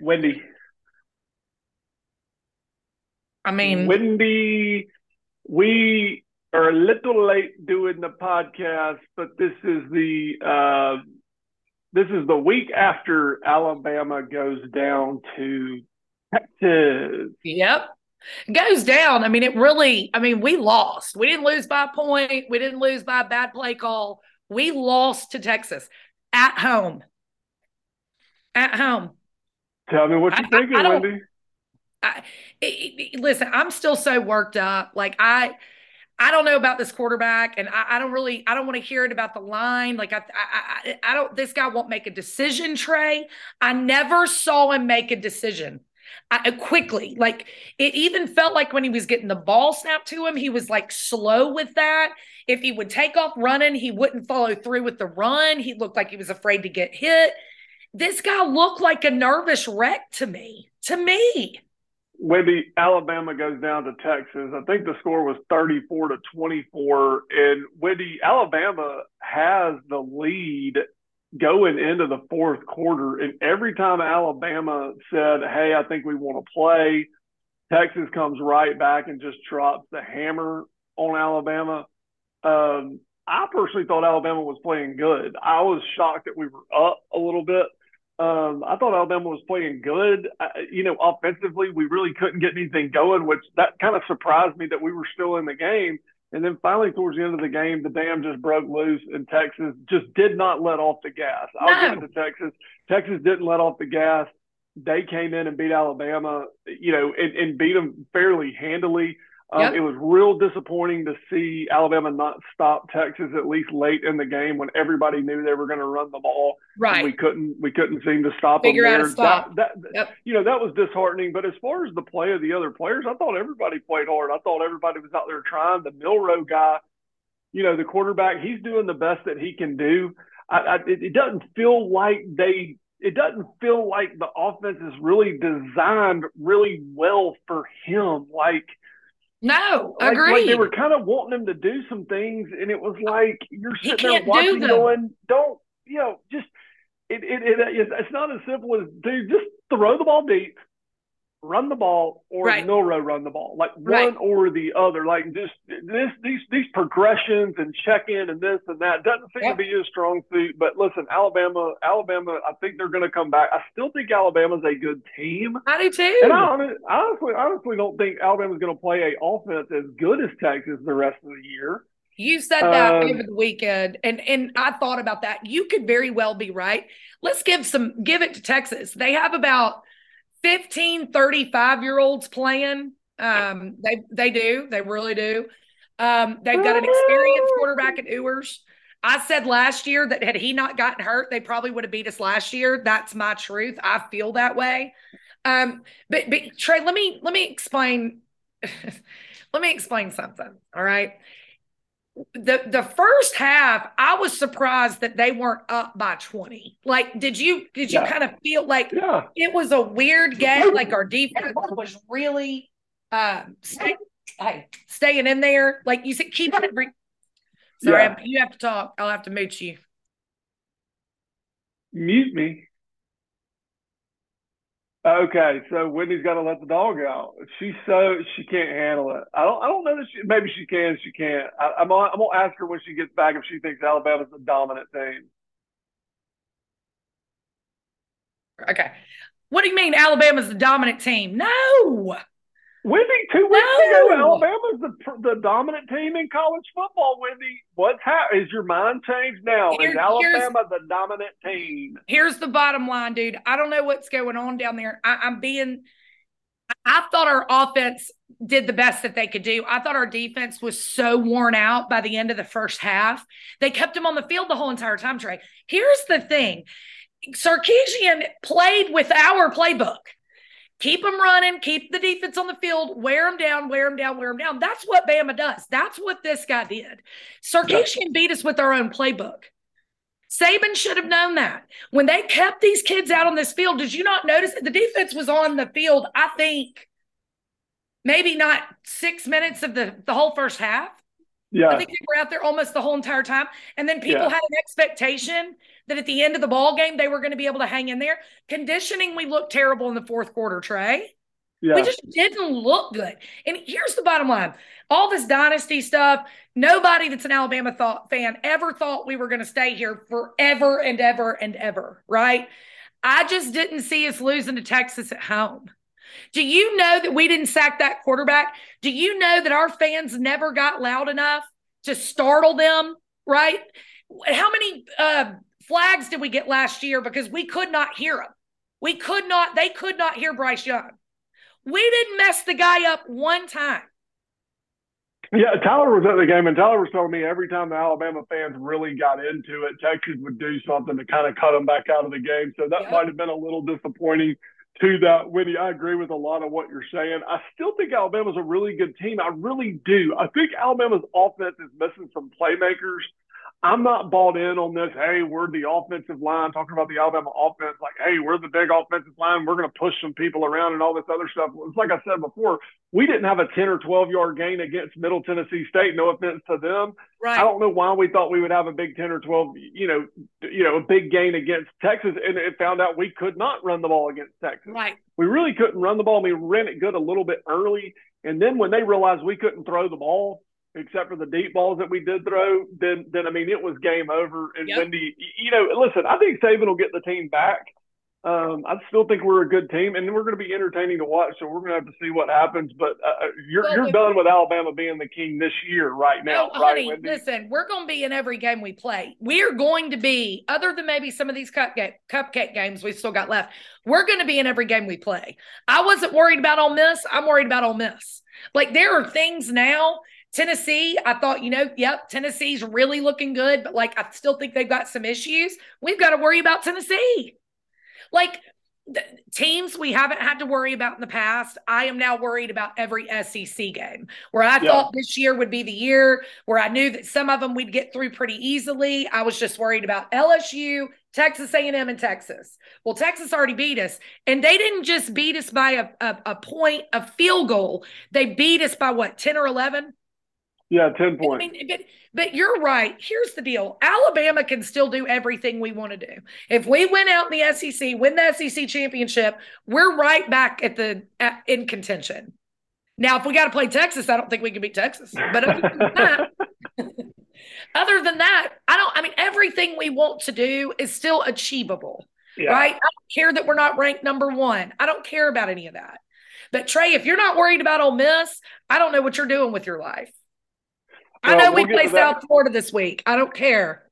Wendy. I mean, Wendy, we are a little late doing the podcast, but this is the uh, this is the week after Alabama goes down to Texas. Yep. Goes down. I mean, it really, I mean, we lost. We didn't lose by a point. We didn't lose by a bad play call. We lost to Texas at home. At home. Tell me what you're I- I- thinking, I don't- Wendy. I, it- it- listen, I'm still so worked up. Like I, I don't know about this quarterback, and I, I don't really, I don't want to hear it about the line. Like I, I, I, I don't. This guy won't make a decision. Trey, I never saw him make a decision. I, uh, quickly, like it even felt like when he was getting the ball snapped to him, he was like slow with that. If he would take off running, he wouldn't follow through with the run. He looked like he was afraid to get hit. This guy looked like a nervous wreck to me. To me. Wendy, Alabama goes down to Texas. I think the score was 34 to 24. And Wendy, Alabama has the lead going into the fourth quarter. And every time Alabama said, Hey, I think we want to play, Texas comes right back and just drops the hammer on Alabama. Um, I personally thought Alabama was playing good. I was shocked that we were up a little bit. Um, I thought Alabama was playing good. I, you know, offensively, we really couldn't get anything going, which that kind of surprised me that we were still in the game. And then finally, towards the end of the game, the dam just broke loose, and Texas just did not let off the gas. I'll give it to Texas. Texas didn't let off the gas. They came in and beat Alabama, you know, and, and beat them fairly handily. Um, Yep. It was real disappointing to see Alabama not stop Texas at least late in the game when everybody knew they were going to run the ball. and Right. we couldn't we couldn't seem to stop Figure them out a stop. That, that Yep. you know that was disheartening. But as far as the play of the other players, I thought everybody played hard. I thought everybody was out there trying. The Milroe guy, you know, the quarterback, he's doing the best that he can do. I, I, it, it doesn't feel like they. It doesn't feel like the offense is really designed really well for him. Like No, like, agreed. like they were kind of wanting him to do some things, and it was like you're sitting there do watching, them. going, "Don't you know? Just it, it, it it's, it's not as simple as dude, just throw the ball deep, run the ball, or Right. Milroe run the ball, like one Right. or the other. Like just this these these progressions and check in and this and that doesn't seem Yep. to be his strong suit. But listen, Alabama, Alabama, I think they're going to come back. I still think Alabama's a good team. I do too. And I hon- honestly, honestly don't think Alabama's going to play a offense as good as Texas the rest of the year. You said that Um, over the weekend, and and I thought about that. You could very well be right. Let's give some give it to Texas. They have about 15, 35 year olds playing. Um, they they do, they really do. Um, they've got an experienced quarterback at Ewers. I said last year that had he not gotten hurt, they probably would have beat us last year. That's my truth. I feel that way. Um, but but Trey, let me let me explain. let me explain something. All right the the first half i was surprised that they weren't up by 20 like did you did you Yeah. kind of feel like Yeah. it was a weird game like our defense was really um stay, hey, staying in there like you said keep it re- sorry Yeah. you have to talk i'll have to mute you Mute me. Okay, so Wendy's got to let the dog out. She's so she can't handle it. I don't. I don't know that she. Maybe she can. She can't. I, I'm. I'm gonna ask her when she gets back if she thinks Alabama's the dominant team. okay what do you mean alabama's the dominant team no Wendy, two weeks No. ago, Alabama's the the dominant team in college football. Wendy, what's happened? Is your mind changed now? Here- Is Alabama the dominant team? here's the bottom line, dude. I don't know what's going on down there. I, I'm being, I thought our offense did the best that they could do. I thought our defense was so worn out by the end of the first half. They kept him on the field the whole entire time, Trey. Here's the thing Sarkisian played with our playbook. Keep them running, keep the defense on the field, wear them down, wear them down, wear them down. That's what Bama does. That's what this guy did. Sarkisian beat us with our own playbook. Saban should have known that. When they kept these kids out on this field, did you not notice that the defense was on the field? I think maybe not six minutes of the, the whole first half. Yeah. I think they were out there almost the whole entire time. And then people Yeah. had an expectation that at the end of the ball game, they were going to be able to hang in there. Conditioning, we looked terrible in the fourth quarter, Trey. Yeah. We just didn't look good. And here's the bottom line all this dynasty stuff, nobody that's an Alabama thought, fan ever thought we were going to stay here forever and ever and ever, right? I just didn't see us losing to Texas at home. Do you know that we didn't sack that quarterback? Do you know that our fans never got loud enough to startle them, right? How many uh, flags did we get last year because we could not hear them? We could not, they could not hear Bryce Young. We didn't mess the guy up one time. Yeah, Tyler was at the game, and Tyler was telling me every time the Alabama fans really got into it, Texas would do something to kind of cut them back out of the game. So that Yep. might have been a little disappointing to that. Winnie, I agree with a lot of what you're saying. I still think Alabama's a really good team. I really do. I think Alabama's offense is missing some playmakers. I'm not bought in on this. Hey, we're the offensive line, talking about the Alabama offense. Like, hey, we're the big offensive line. We're going to push some people around and all this other stuff. It's like I said before, we didn't have a 10 or 12 yard gain against Middle Tennessee State. No offense to them. Right. I don't know why we thought we would have a big 10 or 12, you know, you know, a big gain against Texas. And it found out we could not run the ball against Texas. Right. We really couldn't run the ball. We ran it good a little bit early. And then when they realized we couldn't throw the ball, except for the deep balls that we did throw, then then I mean it was game over. And Yep. Wendy, you know, listen, I think Saban will get the team back. Um, I still think we're a good team, and we're going to be entertaining to watch. So we're going to have to see what happens. But uh, you're Well, you're done with Alabama being the king this year, right now, No, right, honey, Wendy? listen, we're going to be in every game we play. We're going to be, other than maybe some of these cupcake, cupcake games we still got left, we're going to be in every game we play. I wasn't worried about Ole Miss. I'm worried about Ole Miss. Like there are things now. Tennessee, I thought, you know, yep, Tennessee's really looking good, but like I still think they've got some issues. We've got to worry about Tennessee. Like the teams we haven't had to worry about in the past. I am now worried about every SEC game where I Yeah. thought this year would be the year where I knew that some of them we'd get through pretty easily. I was just worried about LSU, Texas A&M, and Texas. Well, Texas already beat us, and they didn't just beat us by a, a, a point, a field goal. They beat us by what, 10 or 11? Yeah, ten points. I mean, but but you're right. Here's the deal: Alabama can still do everything we want to do. If we win out in the SEC, win the SEC championship, we're right back at the at, in contention. Now, if we got to play Texas, I don't think we can beat Texas. But other than that, other than that, I don't. I mean, everything we want to do is still achievable yeah. right? I don't care that we're not ranked number one. I don't care about any of that. But Trey, if you're not worried about Ole Miss, I don't know what you're doing with your life. I know we'll we play. South Florida this week. I don't care.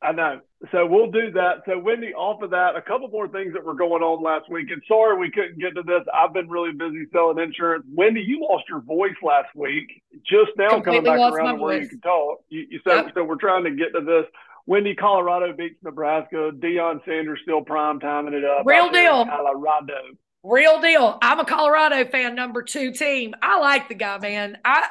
I know. So we'll do that. So Wendy, off of that, a couple more things that were going on last week. And sorry we couldn't get to this. I've been really busy selling insurance. Wendy, you lost your voice last week. Just now coming back around to where you can talk. You, you said Yep. so. We're trying to get to this. Wendy, Colorado beats Nebraska. Deion Sanders still prime timing it up. Real out there in deal. Colorado. Real deal. I'm a Colorado fan, number two team. I like the guy, man. I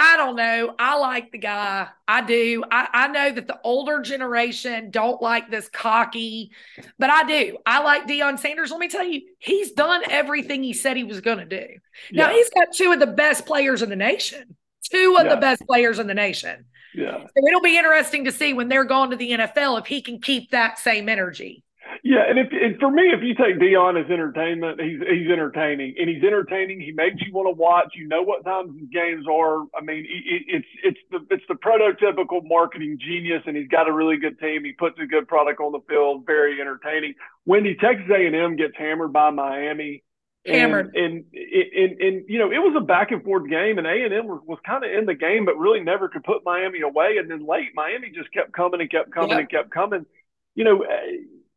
I don't know. I like the guy. I do. I, I know that the older generation don't like this cocky, but I do. I like Deion Sanders. Let me tell you, he's done everything he said he was going to do. Now Yeah. he's got two of the best players in the nation. Two of Yeah. the best players in the nation. Yeah. So it'll be interesting to see when they're gone to the NFL if he can keep that same energy. Yeah, and if and for me, if you take Deion as entertainment, he's he's entertaining, and he's entertaining. He makes you want to watch. You know what times his games are. I mean, it, it's it's the it's the prototypical marketing genius, and he's got a really good team. He puts a good product on the field. Very entertaining. Wendy, Texas A&M gets hammered by Miami. Hammered. and and, and and you know it was a back and forth game, and A and M was, was kind of in the game, but really never could put Miami away. And then late, Miami just kept coming and kept coming Yep. and kept coming. You know,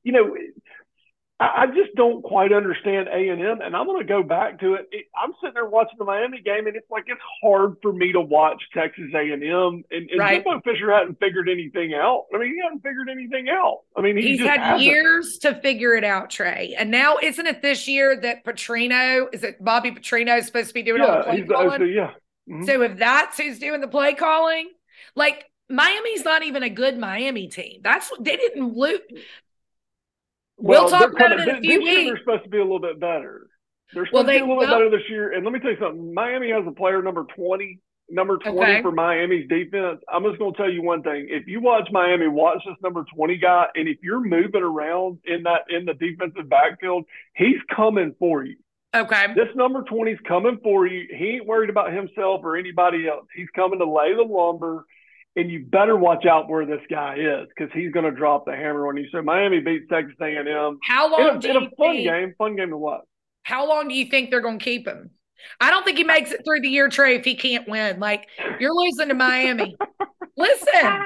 you know, I, I just don't quite understand A and M, and I'm going to go back to it. it. I'm sitting there watching the Miami game, and it's like it's hard for me to watch Texas A and M, and, Right. Jimbo Fisher hadn't figured anything out. I mean, he hadn't figured anything out. I mean, he He's had hasn't. years to figure it out, Trey. And now, isn't it this year that Petrino, is it Bobby Petrino is supposed to be doing all the Yeah, play the calling? OC, yeah. Mhm. So if that's who's doing the play calling, like Miami's not even a good Miami team. That's what they didn't lose. We'll talk they're about it in a this few year They're supposed to be a little bit better. They're supposed Well, to be a little bit well- better this year. And let me tell you something. Miami has a player number twenty number 20 Okay. for Miami's defense. I'm just going to tell you one thing. If you watch Miami, watch this number 20 guy, and if you're moving around in that in the defensive backfield, he's coming for you. Okay. This number 20 is coming for you. He ain't worried about himself or anybody else. He's coming to lay the lumber, and you better watch out where this guy is because he's going to drop the hammer on you. So Miami beats Texas A&M How in long a, do in you a fun think, game. Fun game to watch. How long do you think they're going to keep him? I don't think he makes it through the year, Trey, if he can't win. Like you're losing to Miami. Listen,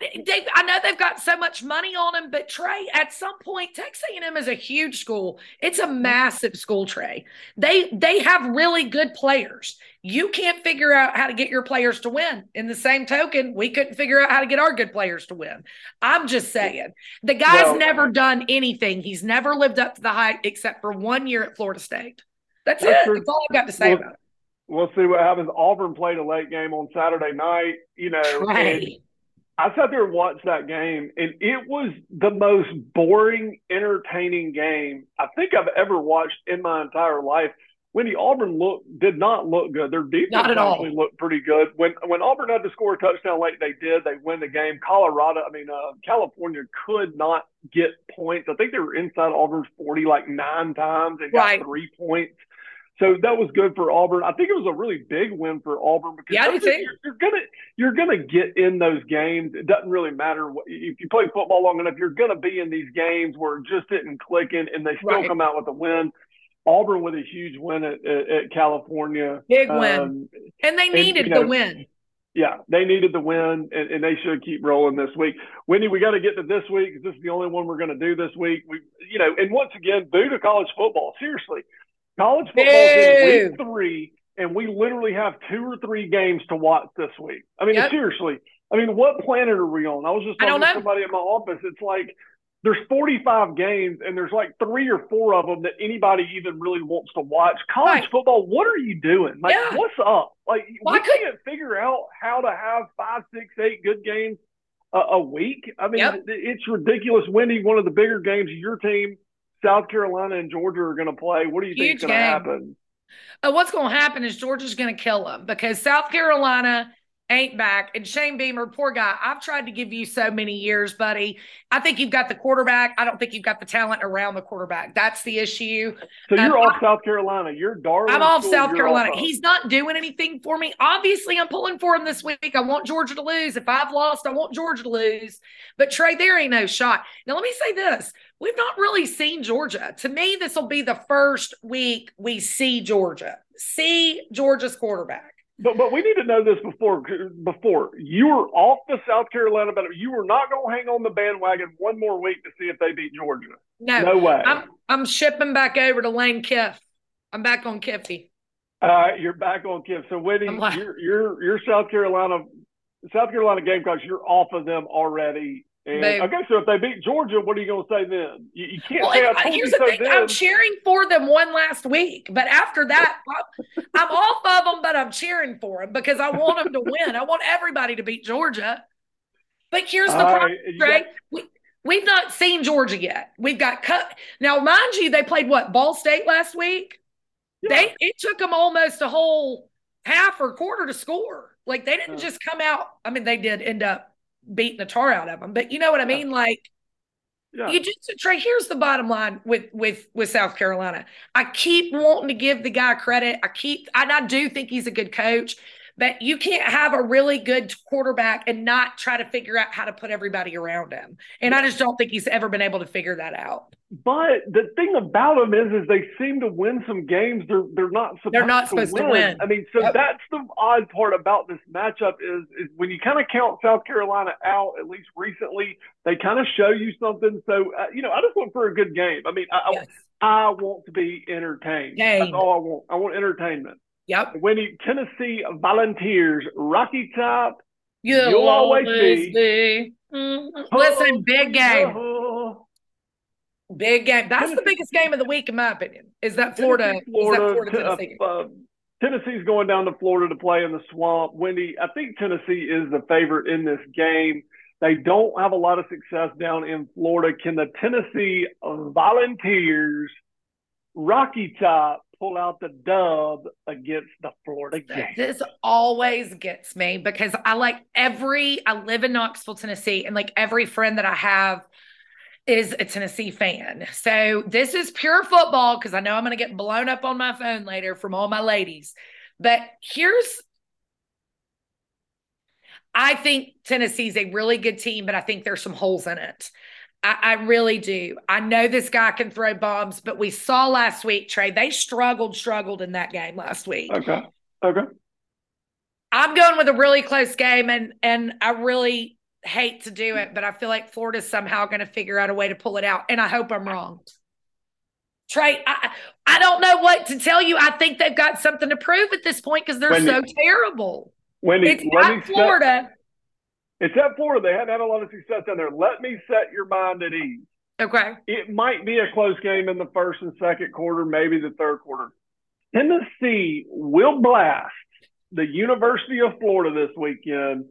I, know they've got so much money on him, but Trey, at some point, Texas A&M is a huge school. It's a mm-hmm. massive school, Trey. They they have really good players. You can't figure out how to get your players to win. In the same token, we couldn't figure out how to get our good players to win. I'm just saying, the guy's Well- never done anything. He's never lived up to the hype except for one year at Florida State. That's, That's it. That's all I've got to say Well, about it. We'll see what happens. Auburn played a late game on Saturday night, you know. Trey. I sat there and watched that game, and it was the most boring, entertaining game I think I've ever watched in my entire life. Wendy Auburn look did not look good. Their defense Not at all. actually looked pretty good. When when Auburn had to score a touchdown late, they did. They win the game. Colorado, I mean uh, California, could not get points. I think they were inside Auburn's forty like nine times and got Right. three points. So that was good for Auburn. I think it was a really big win for Auburn because Yeah, I do those are- too. you're, you're gonna you're gonna get in those games. It doesn't really matter what, if you play football long enough. You're gonna be in these games where it just isn't clicking, and they still Right. come out with a win. Auburn with a huge win at, at, at California. Big win. Um, And they and, needed you know, the win. yeah, they needed the win, and, and they should keep rolling this week. Wendy, we got to get to this week this is the only one we're going to do this week. We, you know, and once again, boo to college football. Seriously, college football is week three, and we literally have two or three games to watch this week. I mean, Yep. seriously. I mean, what planet are we on? I was just talking to somebody at my office. It's like there's 45 games, and there's like three or four of them that anybody even really wants to watch. College Right. football, what are you doing? Like, Yeah. what's up? Like, Why we couldn't- can't figure out how to have five, six, eight good games a, a week. I mean, Yep. it's ridiculous. Wendy, one of the bigger games of your team, South Carolina and Georgia are going to play. What do you think is going to happen? Uh, what's going to happen is Georgia's going to kill them because South Carolina ain't back. And Shane Beamer, poor guy, I've tried to give you so many years, buddy. I think you've got the quarterback. I don't think you've got the talent around the quarterback. That's the issue. So you're Um, off South Carolina. You're darling. I'm off school, South Carolina. off. He's not doing anything for me. Obviously, I'm pulling for him this week. I want Georgia to lose. If I've lost, I want Georgia to lose. But Trey, there ain't no shot. Now, let me say this. We've not really seen Georgia. To me, this will be the first week we see Georgia. See Georgia's quarterback. But but we need to know this before before you were off the South Carolina, but you were not going to hang on the bandwagon one more week to see if they beat Georgia. No, No way. I'm I'm shipping back over to Lane Kiff. I'm back on Kiffy. Uh, you're back on Kim. So Whitney, like- you're you're you're South Carolina South Carolina Gamecocks. You're off of them already. And Babe. okay, so if they beat Georgia, what are you going to say then? You, you can't Well, say I here's the thing: then. I'm cheering for them one last week, but after that, I'm, I'm off of them. But I'm cheering for them because I want them to win. I want everybody to beat Georgia. But here's the All problem, right, got- We, we've not seen Georgia yet. We've got cut now. Mind you, they played what Ball State last week. yeah. They it took them almost a whole half or quarter to score. Like they didn't just come out. I mean, they did end up beating the tar out of them, but you know what I mean. Like yeah. you just Trey. Here's the bottom line with with with South Carolina. I keep wanting to give the guy credit. I keep, and I do think he's a good coach. But you can't have a really good quarterback and not try to figure out how to put everybody around him. And I just don't think he's ever been able to figure that out. But the thing about them is, is they seem to win some games they're they're not supposed, They're not supposed to win. I mean, so Yep. that's the odd part about this matchup is is when you kind of count South Carolina out, at least recently, they kind of show you something. So uh, you know, I just want for a good game. I mean, I, Yes. I I want to be entertained. That's all I want. I want entertainment. Yep. When you Tennessee Volunteers, Rocky Top. You'll, You'll always always be- be. Mhm. Listen, big game. Oh, Big game. That's the biggest game of the week, in my opinion. Is that Florida? Tennessee, is that Florida, Florida Tennessee? uh, uh, Tennessee's going down to Florida to play in the swamp. Wendy, I think Tennessee is the favorite in this game. They don't have a lot of success down in Florida. Can the Tennessee Volunteers, Rocky Top, pull out the dub against the Florida game. This always gets me because I like every, I live in Knoxville, Tennessee, and like every friend that I have is a Tennessee fan. So this is pure football because I know I'm going to get blown up on my phone later from all my ladies. But here's I think Tennessee's a really good team, but I think there's some holes in it. I, I, really do. I know this guy can throw bombs, but we saw last week, Trey, they struggled, struggled in that game last week. Okay. Okay. I'm going with a really close game, and and I really hate to do it, but I feel like Florida's somehow going to figure out a way to pull it out, and I hope I'm wrong. Trey, I, I don't know what to tell you. I think they've got something to prove at this point because they're Wendy, so terrible. Wendy, it's not Florida. It's at Florida. They haven't had a lot of success down there. Let me set your mind at ease. Okay. It might be a close game in the first and second quarter, maybe the third quarter. Tennessee will blast the University of Florida this weekend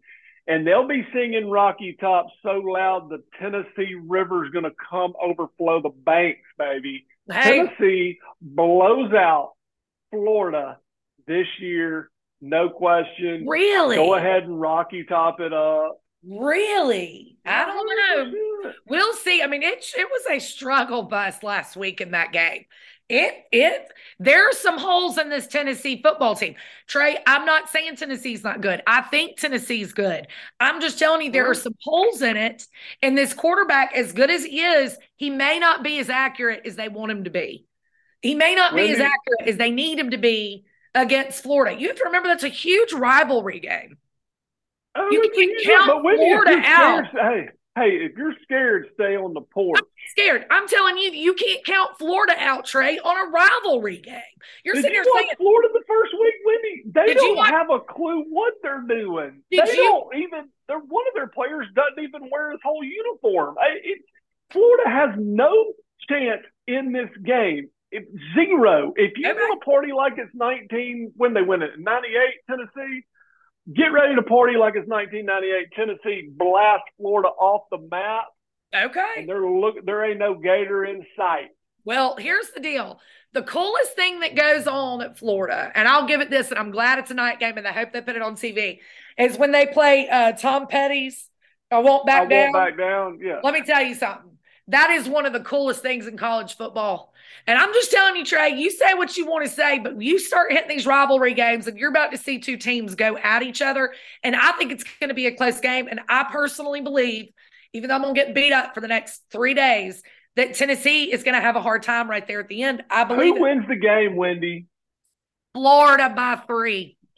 and they'll be singing Rocky Top so loud the Tennessee River's going to come overflow the banks, baby. Hey. Tennessee blows out Florida this year, no question. Really? Go ahead and Rocky Top it up. Really? I don't know. We'll see. I mean, it it was a struggle bus last week in that game. It it there are some holes in this Tennessee football team. Trey, I'm not saying Tennessee's not good. I think Tennessee's good. I'm just telling you there are some holes in it. And this quarterback, as good as he is, he may not be as accurate as they want him to be. He may not be as accurate as they need him to be against Florida. You have to remember that's a huge rivalry game. Oh, you can count Florida out. Hey, Hey, if you're scared, stay on the porch. I'm scared. I'm telling you, you can't count Florida out, Trey, on a rivalry game. You're Did sitting you here saying Florida the first week, Wendy. They don't watch, have a clue what they're doing. They you, don't even. They're one of their players doesn't even wear his whole uniform. It, Florida has no chance in this game. It, zero. If you want to party like it's 19 when they win it, 98 Tennessee get ready to party like it's 1998. Tennessee blast Florida off the map. Okay. And they're look there ain't no gator in sight. Well, here's the deal. The coolest thing that goes on at Florida, and I'll give it this, and I'm glad it's a night game, and I hope they put it on TV, is when they play uh, Tom Petty's I won't back I down. Won't back down. Yeah. Let me tell you something. That is one of the coolest things in college football. And I'm just telling you, Trey, you say what you want to say, but you start hitting these rivalry games and you're about to see two teams go at each other. And I think it's going to be a close game. And I personally believe, even though I'm going to get beat up for the next three days, that Tennessee is going to have a hard time right there at the end. I believe. Who wins the game, Wendy? Florida by three.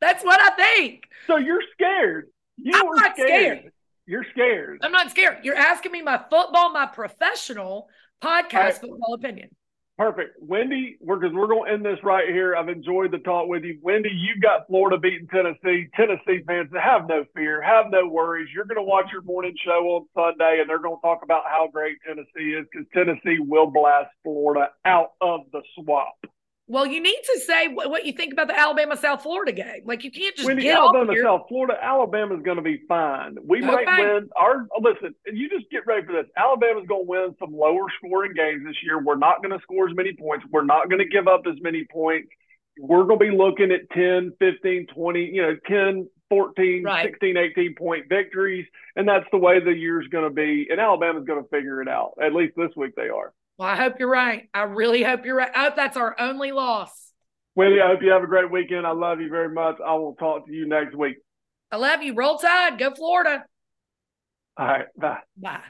That's what I think. So you're scared. You I'm not scared. scared. You're scared. I'm not scared. You're asking me my football, my professional podcast right. football opinion. Perfect. Wendy, we're because we're going to end this right here. I've enjoyed the talk with you. Wendy, you've got Florida beating Tennessee. Tennessee fans, have no fear, have no worries. You're going to watch your morning show on Sunday, and they're going to talk about how great Tennessee is because Tennessee will blast Florida out of the swamp. Well, you need to say what, what you think about the Alabama South Florida game. Like you can't just when get Alabama here. South Florida, Alabama's going to be fine. We okay. might win. Our listen, you just get ready for this. Alabama's going to win some lower scoring games this year. We're not going to score as many points. We're not going to give up as many points. We're going to be looking at 10, 15, 20, you know, 10, 14, right. 16, 18 point victories. And that's the way the year's going to be. And Alabama's going to figure it out. At least this week they are. Well, I hope you're right. I really hope you're right. I hope that's our only loss. Wendy, I hope you have a great weekend. I love you very much. I will talk to you next week. I love you. Roll Tide. Go Florida. All right. Bye. Bye.